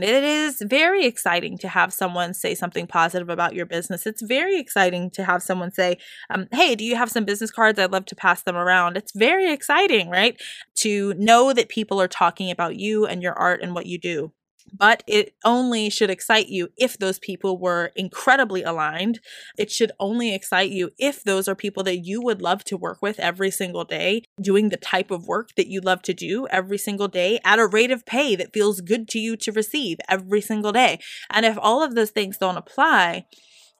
It is very exciting to have someone say something positive about your business. It's very exciting to have someone say, um, Hey, do you have some business cards? I'd love to pass them around. It's very exciting, right? To know that people are talking about you and your art and what you do but it only should excite you if those people were incredibly aligned. It should only excite you if those are people that you would love to work with every single day, doing the type of work that you love to do every single day at a rate of pay that feels good to you to receive every single day. And if all of those things don't apply,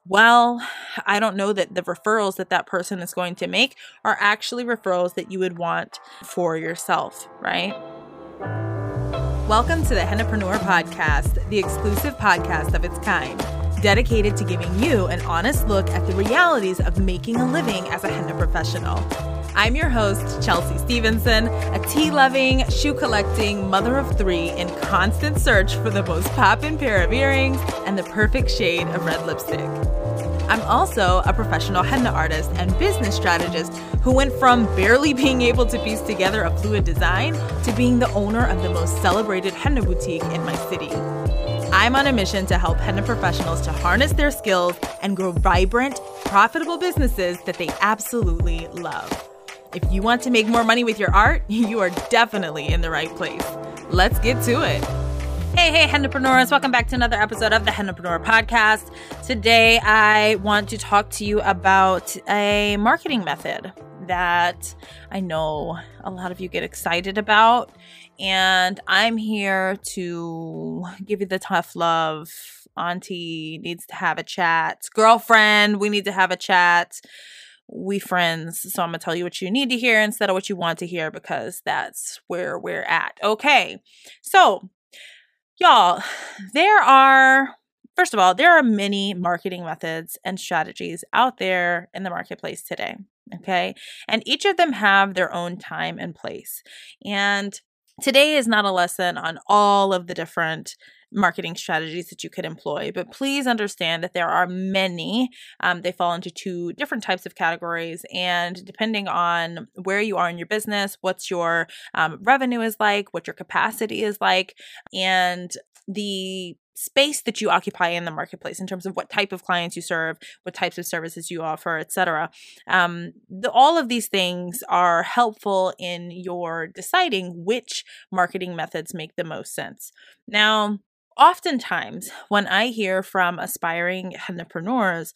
well, I don't know that the referrals that that person is going to make are actually referrals that you would want for yourself, right? Welcome to the Hennapreneur Podcast, the exclusive podcast of its kind, dedicated to giving you an honest look at the realities of making a living as a henna professional. I'm your host, Chelsea Stevenson, a tea loving, shoe collecting mother of three in constant search for the most poppin' pair of earrings and the perfect shade of red lipstick. I'm also a professional henna artist and business strategist who went from barely being able to piece together a fluid design to being the owner of the most celebrated henna boutique in my city. I'm on a mission to help henna professionals to harness their skills and grow vibrant, profitable businesses that they absolutely love. If you want to make more money with your art, you are definitely in the right place. Let's get to it. Hey, hey, Hennapreneurs. Welcome back to another episode of the Hennapreneur Podcast. Today, I want to talk to you about a marketing method that I know a lot of you get excited about. And I'm here to give you the tough love. Auntie needs to have a chat. Girlfriend, we need to have a chat. We friends. So I'm going to tell you what you need to hear instead of what you want to hear because that's where we're at. Okay. So, Y'all, there are, first of all, there are many marketing methods and strategies out there in the marketplace today. Okay. And each of them have their own time and place. And today is not a lesson on all of the different marketing strategies that you could employ. But please understand that there are many. Um, they fall into two different types of categories. And depending on where you are in your business, what's your um, revenue is like, what your capacity is like, and the space that you occupy in the marketplace in terms of what type of clients you serve, what types of services you offer, etc. Um, all of these things are helpful in your deciding which marketing methods make the most sense. Now, oftentimes when I hear from aspiring entrepreneurs,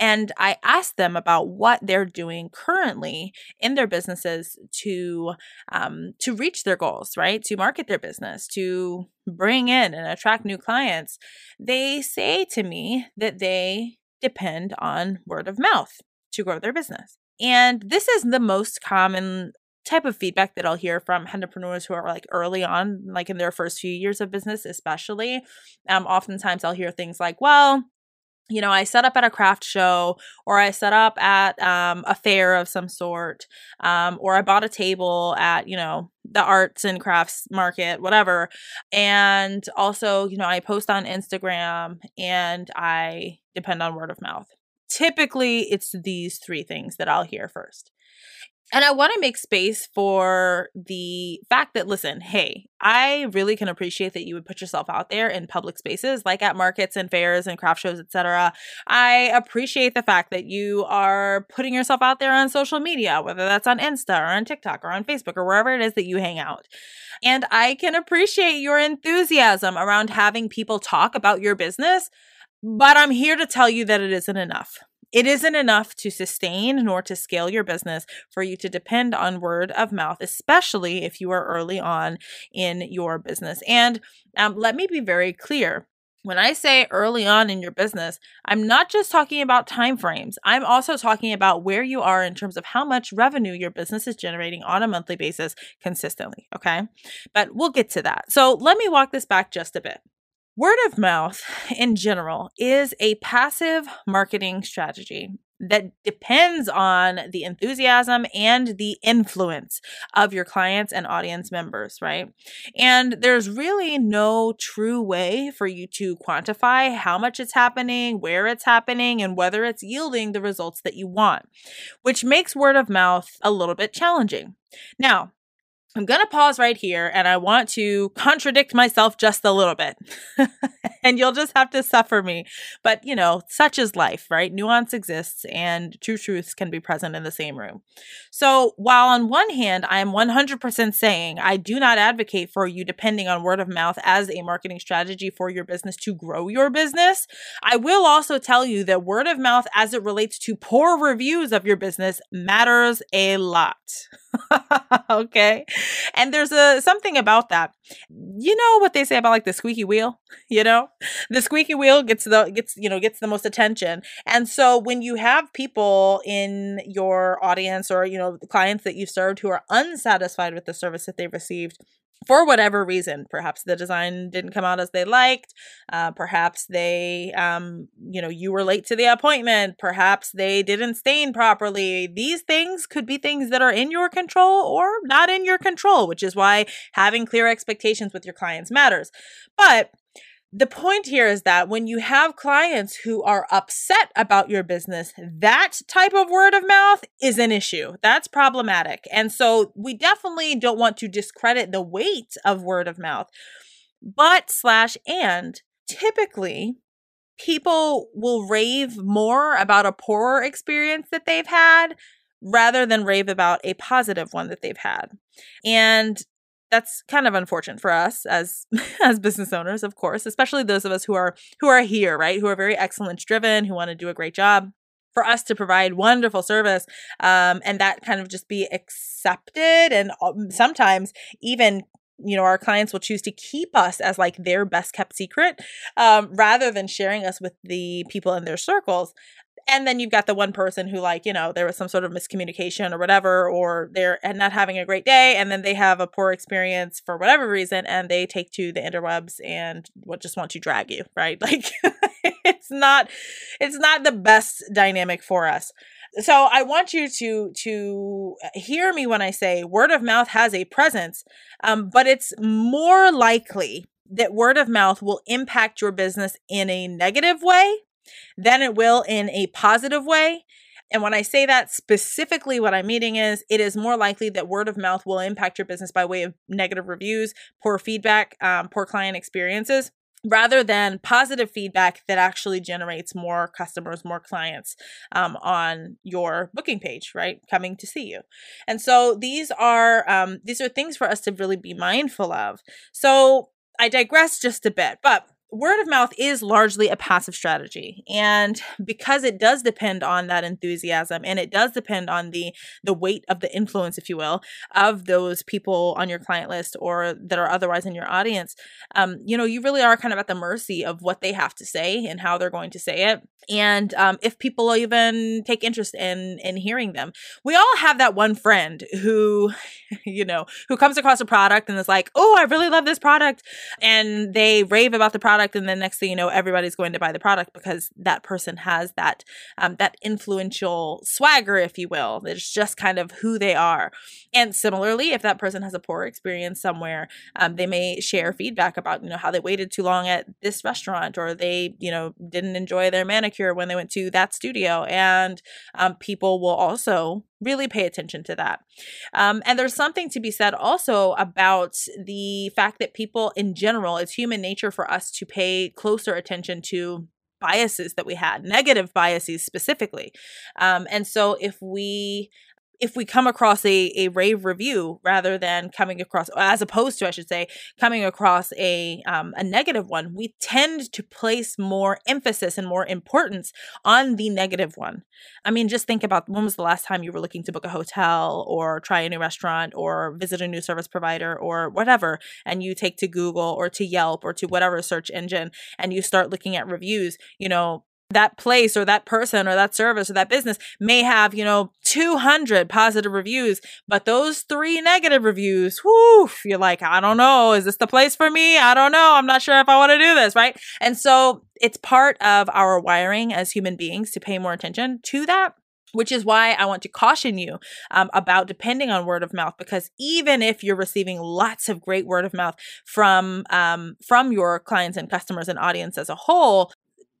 and I ask them about what they're doing currently in their businesses to um, to reach their goals, right? To market their business, to bring in and attract new clients. They say to me that they depend on word of mouth to grow their business. And this is the most common type of feedback that I'll hear from entrepreneurs who are like early on, like in their first few years of business, especially. Um, oftentimes I'll hear things like, well, you know, I set up at a craft show or I set up at um, a fair of some sort, um, or I bought a table at, you know, the arts and crafts market, whatever. And also, you know, I post on Instagram and I depend on word of mouth. Typically, it's these three things that I'll hear first. And I want to make space for the fact that, listen, hey, I really can appreciate that you would put yourself out there in public spaces, like at markets and fairs and craft shows, etc. I appreciate the fact that you are putting yourself out there on social media, whether that's on Insta or on TikTok or on Facebook or wherever it is that you hang out. And I can appreciate your enthusiasm around having people talk about your business, but I'm here to tell you that it isn't enough. It isn't enough to sustain nor to scale your business for you to depend on word of mouth, especially if you are early on in your business. And um, let me be very clear. When I say early on in your business, I'm not just talking about time frames. I'm also talking about where you are in terms of how much revenue your business is generating on a monthly basis consistently, okay? But we'll get to that. So, let me walk this back just a bit. Word of mouth in general is a passive marketing strategy that depends on the enthusiasm and the influence of your clients and audience members, right? And there's really no true way for you to quantify how much it's happening, where it's happening, and whether it's yielding the results that you want, which makes word of mouth a little bit challenging. Now, I'm going to pause right here and I want to contradict myself just a little bit. and you'll just have to suffer me. But, you know, such is life, right? Nuance exists and two truths can be present in the same room. So, while on one hand, I am 100% saying I do not advocate for you depending on word of mouth as a marketing strategy for your business to grow your business, I will also tell you that word of mouth as it relates to poor reviews of your business matters a lot. okay. And there's a something about that. You know what they say about like the squeaky wheel, you know? The squeaky wheel gets the gets, you know, gets the most attention. And so when you have people in your audience or, you know, clients that you've served who are unsatisfied with the service that they've received, for whatever reason perhaps the design didn't come out as they liked uh, perhaps they um, you know you were late to the appointment perhaps they didn't stain properly. These things could be things that are in your control or not in your control which is why having clear expectations with your clients matters. But the point here is that when you have clients who are upset about your business, that type of word of mouth is an issue. That's problematic. And so we definitely don't want to discredit the weight of word of mouth. But slash and typically people will rave more about a poorer experience that they've had rather than rave about a positive one that they've had. And that's kind of unfortunate for us as as business owners of course especially those of us who are who are here right? Who are very excellence driven who want to do a great job. For us to provide wonderful service um, and that kind of just be accepted and um, sometimes even you know our clients will choose to keep us as like their best kept secret um, rather than sharing us with the people in their circles and then you've got the one person who like you know there was some sort of miscommunication or whatever or they're and not having a great day and then they have a poor experience for whatever reason and they take to the interwebs and what just want to drag you right? Like it's not it's not the best dynamic for us. So i want you to to hear me when i say word of mouth has a presence um, but it's more likely that word of mouth will impact your business in a negative way than it will in a positive way. And when I say that specifically, what I'm meaning is it is more likely that word of mouth will impact your business by way of negative reviews, poor feedback, um, poor client experiences, rather than positive feedback that actually generates more customers, more clients um, on your booking page, right? Coming to see you. And so these are um, these are things for us to really be mindful of. So I digress just a bit, but word of mouth is largely a passive strategy. And because it does depend on that enthusiasm and it does depend on the the weight of the influence if you will of those people on your client list or that are otherwise in your audience um, you know you really are kind of at the mercy of what they have to say and how they're going to say it. And um, if people even take interest in in hearing them. We all have that one friend who you know who comes across a product and is like oh i really love this product. And they rave about the product and then next thing you know everybody's going to buy the product because that person has that um, that influential swagger if you will it's just kind of who they are and similarly if that person has a poor experience somewhere um, they may share feedback about you know how they waited too long at this restaurant or they you know didn't enjoy their manicure when they went to that studio. And um, people will also really pay attention to that. Um, and there's something to be said also about the fact that people in general, it's human nature for us to pay closer attention to biases that we had, negative biases specifically. Um, and so if we if we come across a, a rave review rather than coming across, as opposed to, I should say, coming across a, um, a negative one, we tend to place more emphasis and more importance on the negative one. I mean, just think about when was the last time you were looking to book a hotel or try a new restaurant or visit a new service provider or whatever, and you take to Google or to Yelp or to whatever search engine and you start looking at reviews, you know, that place or that person or that service or that business may have, you know, 200 positive reviews, but those three negative reviews, whoo, you're like, I don't know. Is this the place for me? I don't know. I'm not sure if I want to do this, right? And so it's part of our wiring as human beings to pay more attention to that which is why I want to caution you um, about depending on word of mouth because even if you're receiving lots of great word of mouth from um, from your clients and customers and audience as a whole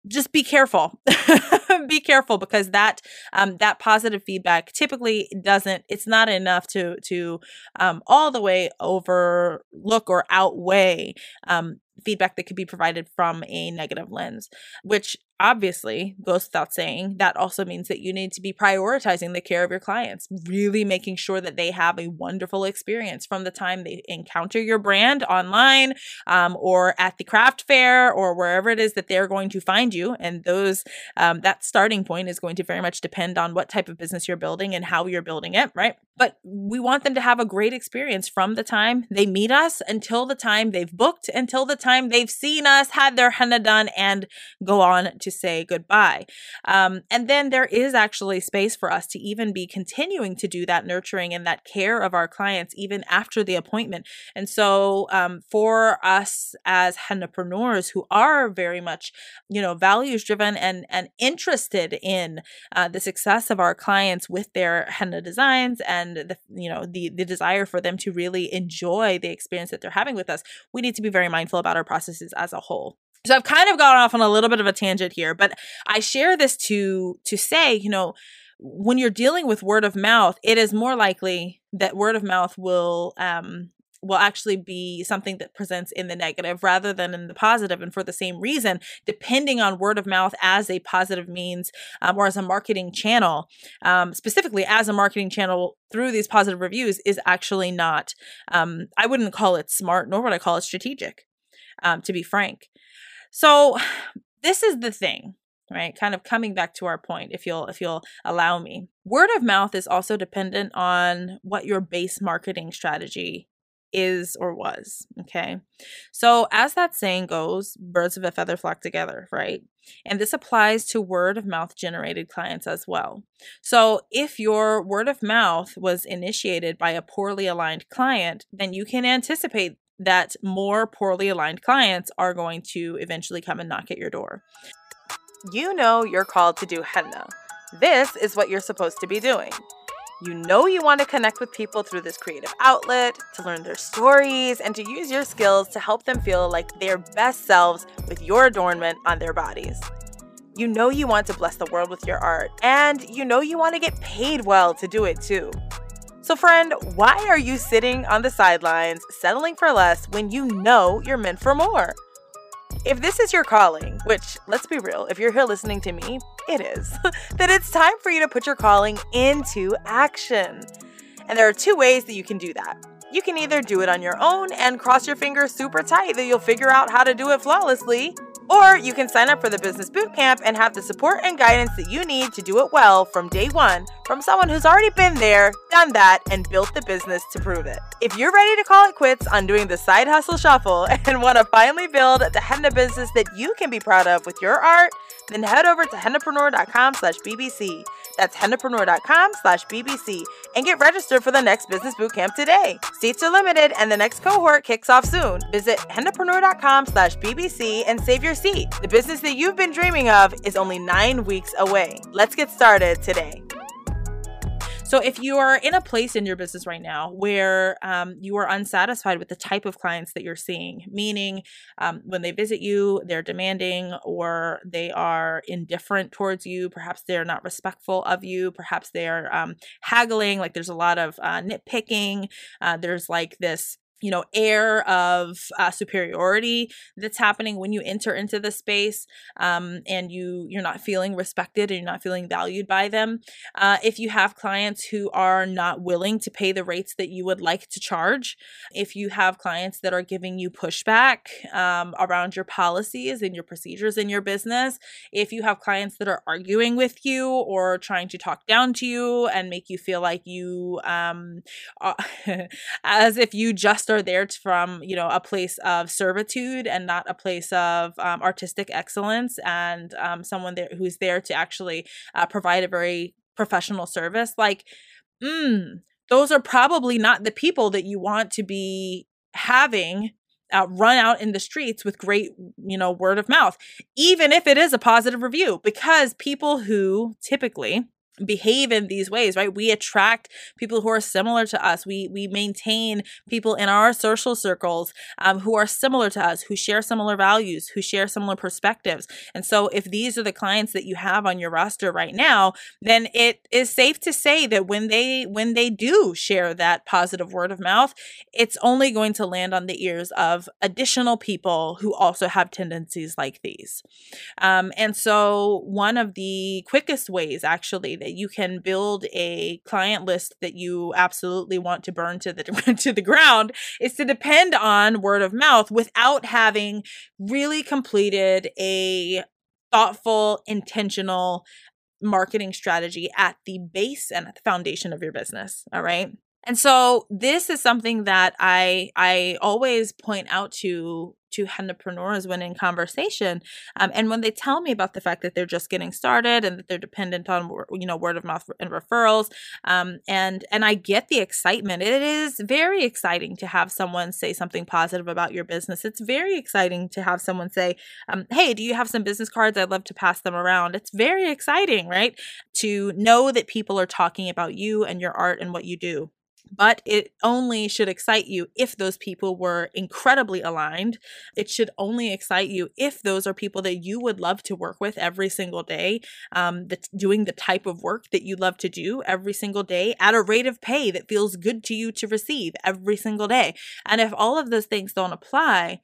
just be careful. Be careful because that um, that positive feedback typically doesn't it's not enough to to um, all the way overlook or outweigh um, feedback that could be provided from a negative lens which obviously goes without saying that also means that you need to be prioritizing the care of your clients really making sure that they have a wonderful experience from the time they encounter your brand online um, or at the craft fair or wherever it is that they're going to find you. And those um, that starting point is going to very much depend on what type of business you're building and how you're building it right? But we want them to have a great experience from the time they meet us until the time they've booked until the time they've seen us had their henna done and go on to say goodbye. Um, and then there is actually space for us to even be continuing to do that nurturing and that care of our clients even after the appointment. And so um, for us as hennapreneurs who are very much, you know, values driven and and interested in uh, the success of our clients with their henna designs and the you know the the desire for them to really enjoy the experience that they're having with us, we need to be very mindful about our processes as a whole. So I've kind of gone off on a little bit of a tangent here, but I share this to to say, you know, when you're dealing with word of mouth, it is more likely that word of mouth will um will actually be something that presents in the negative rather than in the positive and for the same reason depending on word of mouth as a positive means um, or as a marketing channel um, specifically as a marketing channel through these positive reviews is actually not um, i wouldn't call it smart nor would i call it strategic um, to be frank so this is the thing, right? Kind of coming back to our point, if you'll if you'll allow me. Word of mouth is also dependent on what your base marketing strategy is or was. Okay. So, as that saying goes, birds of a feather flock together, right? And this applies to word of mouth generated clients as well. So, if your word of mouth was initiated by a poorly aligned client, then you can anticipate that more poorly aligned clients are going to eventually come and knock at your door. You know you're called to do henna. This is what you're supposed to be doing. You know you want to connect with people through this creative outlet, to learn their stories, and to use your skills to help them feel like their best selves with your adornment on their bodies. You know you want to bless the world with your art, and you know you want to get paid well to do it too. So, friend, why are you sitting on the sidelines settling for less when you know you're meant for more? If this is your calling, which let's be real, if you're here listening to me, it is, then it's time for you to put your calling into action. And there are two ways that you can do that. You can either do it on your own and cross your fingers super tight that you'll figure out how to do it flawlessly, or you can sign up for the Business Bootcamp and have the support and guidance that you need to do it well from day one from someone who's already been there, done that, and built the business to prove it. If you're ready to call it quits on doing the side hustle shuffle and want to finally build the henna business that you can be proud of with your art, then head over to hennapreneur.com slash BBC. That's hennapreneur.com slash BBC and get registered for the next business bootcamp today. Seats are limited and the next cohort kicks off soon. Visit hennapreneur.com slash BBC and save your seat. The business that you've been dreaming of is only nine weeks away. Let's get started today. So, if you are in a place in your business right now where um, you are unsatisfied with the type of clients that you're seeing, meaning um, when they visit you, they're demanding or they are indifferent towards you, perhaps they're not respectful of you, perhaps they're um, haggling, like there's a lot of uh, nitpicking, uh, there's like this you know air of uh, superiority that's happening when you enter into the space um, and you you're not feeling respected and you're not feeling valued by them uh, if you have clients who are not willing to pay the rates that you would like to charge if you have clients that are giving you pushback um, around your policies and your procedures in your business if you have clients that are arguing with you or trying to talk down to you and make you feel like you um, as if you just are there from you know a place of servitude and not a place of um, artistic excellence and um, someone there who's there to actually uh, provide a very professional service like mm, those are probably not the people that you want to be having uh, run out in the streets with great you know word of mouth even if it is a positive review because people who typically behave in these ways right? We attract people who are similar to us. We we maintain people in our social circles um, who are similar to us who share similar values who share similar perspectives. And so if these are the clients that you have on your roster right now then it is safe to say that when they when they do share that positive word of mouth it's only going to land on the ears of additional people who also have tendencies like these. Um, and so one of the quickest ways actually you can build a client list that you absolutely want to burn to the to the ground is to depend on word of mouth without having really completed a thoughtful, intentional marketing strategy at the base and at the foundation of your business. All right. And so this is something that I I always point out to to entrepreneurs when in conversation um, and when they tell me about the fact that they're just getting started and that they're dependent on you know word of mouth and referrals um, and and i get the excitement. It is very exciting to have someone say something positive about your business. It's very exciting to have someone say um, hey do you have some business cards? I'd love to pass them around. It's very exciting right to know that people are talking about you and your art and what you do but it only should excite you if those people were incredibly aligned. It should only excite you if those are people that you would love to work with every single day, um, that's doing the type of work that you love to do every single day at a rate of pay that feels good to you to receive every single day. And if all of those things don't apply,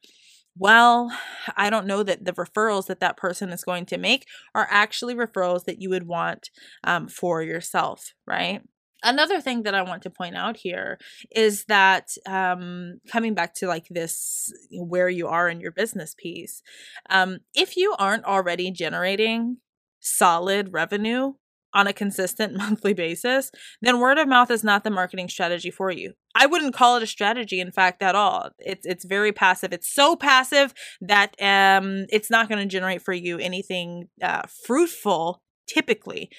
well, I don't know that the referrals that that person is going to make are actually referrals that you would want um, for yourself, right? Another thing that I want to point out here is that um, coming back to like this where you are in your business piece, um, if you aren't already generating solid revenue on a consistent monthly basis, then word of mouth is not the marketing strategy for you. I wouldn't call it a strategy, in fact, at all. It's it's very passive. It's so passive that um, it's not going to generate for you anything uh, fruitful typically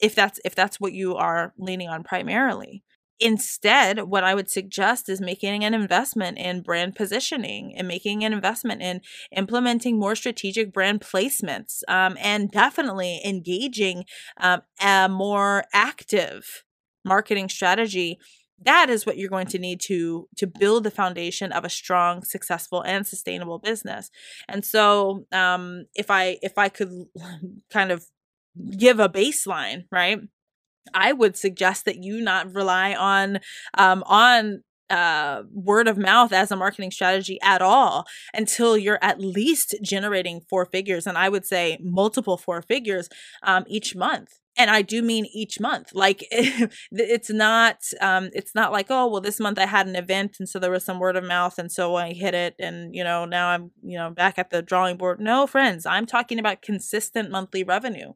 if that's if that's what you are leaning on primarily. Instead what i would suggest is making an investment in brand positioning and making an investment in implementing more strategic brand placements um, and definitely engaging um, a more active marketing strategy. That is what you're going to need to to build the foundation of a strong successful and sustainable business. And so um, if i if i could kind of give a baseline, right? I would suggest that you not rely on um, on uh, word of mouth as a marketing strategy at all until you're at least generating four figures, and I would say multiple four figures um, each month. And I do mean each month. Like it's not, um, it's not like oh well, this month I had an event, and so there was some word of mouth, and so I hit it, and you know now I'm you know back at the drawing board. No, friends, I'm talking about consistent monthly revenue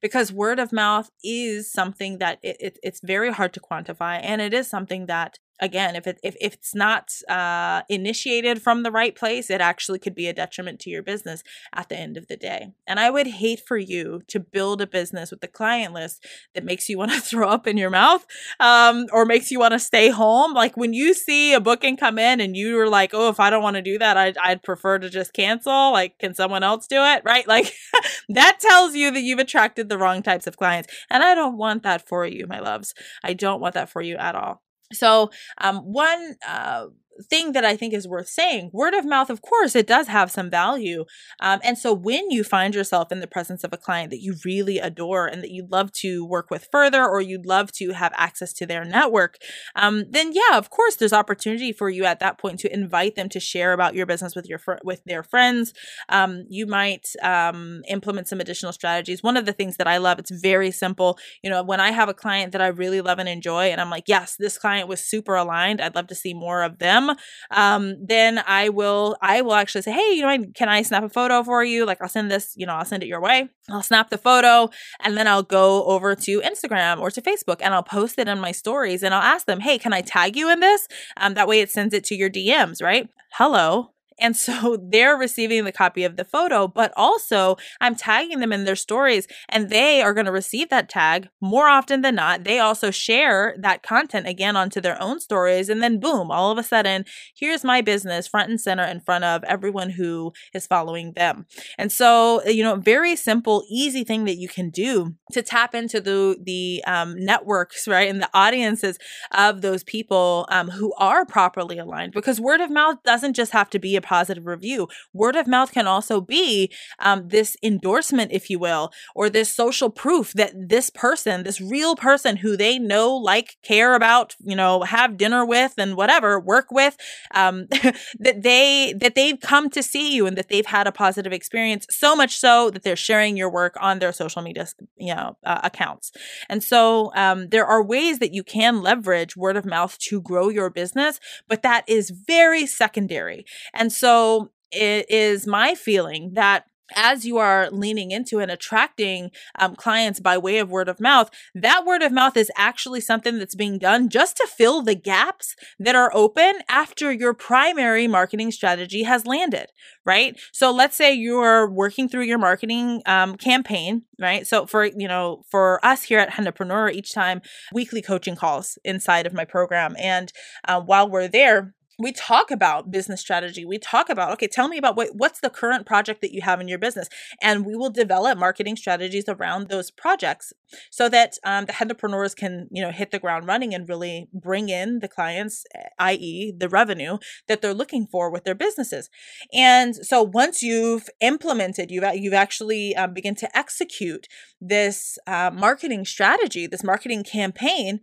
because word of mouth is something that it, it, it's very hard to quantify and it is something that again if it if, if it's not uh, initiated from the right place it actually could be a detriment to your business at the end of the day. And i would hate for you to build a business with a client list that makes you want to throw up in your mouth um, or makes you want to stay home. Like when you see a booking come in and you are like oh if i don't want to do that I'd, I'd prefer to just cancel. Like can someone else do it? Right? Like that tells you that you've attracted the wrong types of clients. And i don't want that for you my loves. I don't want that for you at all so, um, one uh, thing that I think is worth saying word of mouth, of course, it does have some value. Um, and so when you find yourself in the presence of a client that you really adore and that you'd love to work with further or you'd love to have access to their network, um, then yeah, of course, there's opportunity for you at that point to invite them to share about your business with your fr- with their friends. Um, you might um, implement some additional strategies. One of the things that I love, it's very simple. You know, when I have a client that I really love and enjoy, and I'm like, yes, this client was super aligned. I'd love to see more of them um, then I will I will actually say, hey, you know, can I snap a photo for you? Like I'll send this, you know, I'll send it your way. I'll snap the photo and then I'll go over to Instagram or to Facebook and I'll post it in my stories and I'll ask them, hey, can I tag you in this? Um, that way it sends it to your DMs, right? Hello And so they're receiving the copy of the photo, but also I'm tagging them in their stories and they are going to receive that tag more often than not. They also share that content again onto their own stories. And then boom, all of a sudden, here's my business front and center in front of everyone who is following them. And so, you know, very simple, easy thing that you can do to tap into the, the um, networks, right? And the audiences of those people um, who are properly aligned because word of mouth doesn't just have to be a positive review. Word of mouth can also be um, this endorsement, if you will, or this social proof that this person, this real person who they know, like, care about, you know, have dinner with and whatever, work with, um, that they that they've come to see you and that they've had a positive experience. So much so that they're sharing your work on their social media, you know, uh, accounts. And so um, there are ways that you can leverage word of mouth to grow your business, but that is very secondary. And so it is my feeling that as you are leaning into and attracting um, clients by way of word of mouth, that word of mouth is actually something that's being done just to fill the gaps that are open after your primary marketing strategy has landed, right? So let's say you're working through your marketing um, campaign, right? So for you know, for us here at Hennapreneur, each time weekly coaching calls inside of my program, and uh, while we're there we talk about business strategy. We talk about okay tell me about what what's the current project that you have in your business? And we will develop marketing strategies around those projects so that um, the entrepreneurs can you know hit the ground running and really bring in the clients i.e the revenue that they're looking for with their businesses. And so once you've implemented you've you've actually um, begin to execute this uh, marketing strategy this marketing campaign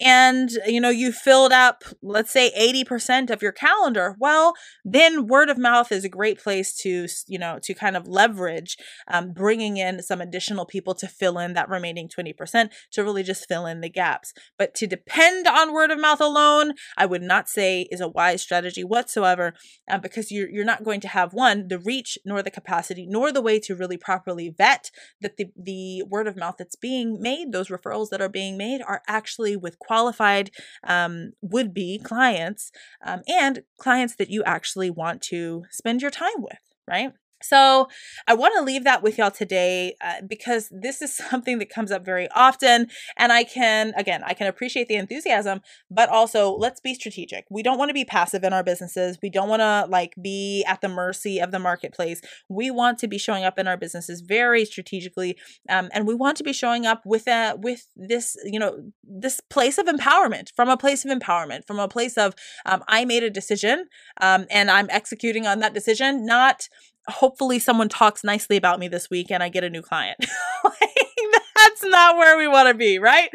and you know you filled up let's say 80% of your calendar well then word of mouth is a great place to you know to kind of leverage um, bringing in some additional people to fill in that remaining 20% to really just fill in the gaps. But to depend on word of mouth alone i would not say is a wise strategy whatsoever uh, because you're, you're not going to have one the reach nor the capacity nor the way to really properly vet that the, the word of mouth that's being made those referrals that are being made are actually with qualified um, would be clients um, and clients that you actually want to spend your time with, right? So, I want to leave that with y'all today uh, because this is something that comes up very often. And I can, again, I can appreciate the enthusiasm, but also let's be strategic. We don't want to be passive in our businesses. We don't want to like be at the mercy of the marketplace. We want to be showing up in our businesses very strategically. Um, and we want to be showing up with a, with this, you know, this place of empowerment, from a place of empowerment, from a place of um, I made a decision um, and I'm executing on that decision, not hopefully someone talks nicely about me this week and I get a new client. like, that's not where we want to be, right?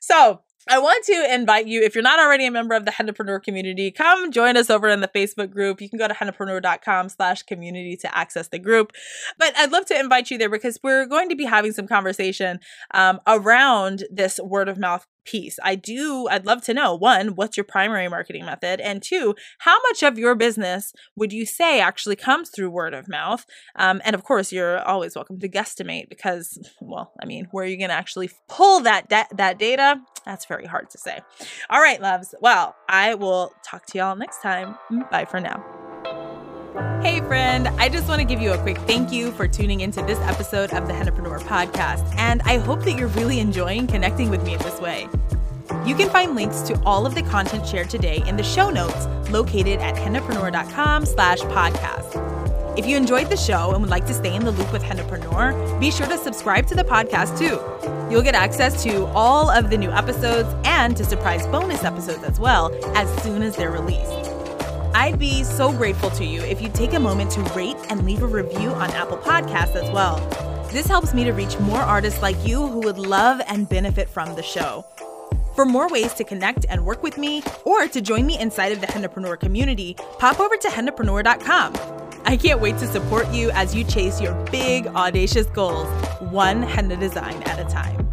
So, I want to invite you, if you're not already a member of the Hennapreneur community, come join us over in the Facebook group. You can go to hennapreneur.com slash community to access the group. But I'd love to invite you there because we're going to be having some conversation um, around this word of mouth piece. I do, I'd love to know one, what's your primary marketing method? And two, how much of your business would you say actually comes through word of mouth? Um, and of course, you're always welcome to guesstimate because, well, I mean, where are you going to actually pull that, da- that data? That's very hard to say. All right, loves. Well, I will talk to y'all next time. Bye for now. Hey, friend, I just want to give you a quick thank you for tuning into this episode of the Hennapreneur podcast, and I hope that you're really enjoying connecting with me in this way. You can find links to all of the content shared today in the show notes located at hennapreneur.com slash podcast. If you enjoyed the show and would like to stay in the loop with Hennapreneur, be sure to subscribe to the podcast too. You'll get access to all of the new episodes and to surprise bonus episodes as well as soon as they're released. I'd be so grateful to you if you take a moment to rate and leave a review on Apple Podcasts as well. This helps me to reach more artists like you who would love and benefit from the show. For more ways to connect and work with me, or to join me inside of the Hennapreneur community, pop over to hennapreneur.com. I can't wait to support you as you chase your big, audacious goals, one henna design at a time.